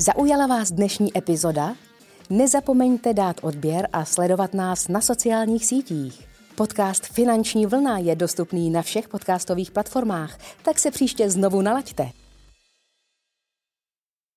Zaujala vás dnešní epizoda? Nezapomeňte dát odběr a sledovat nás na sociálních sítích. Podcast Finanční vlna je dostupný na všech podcastových platformách, tak se příště znovu nalaďte.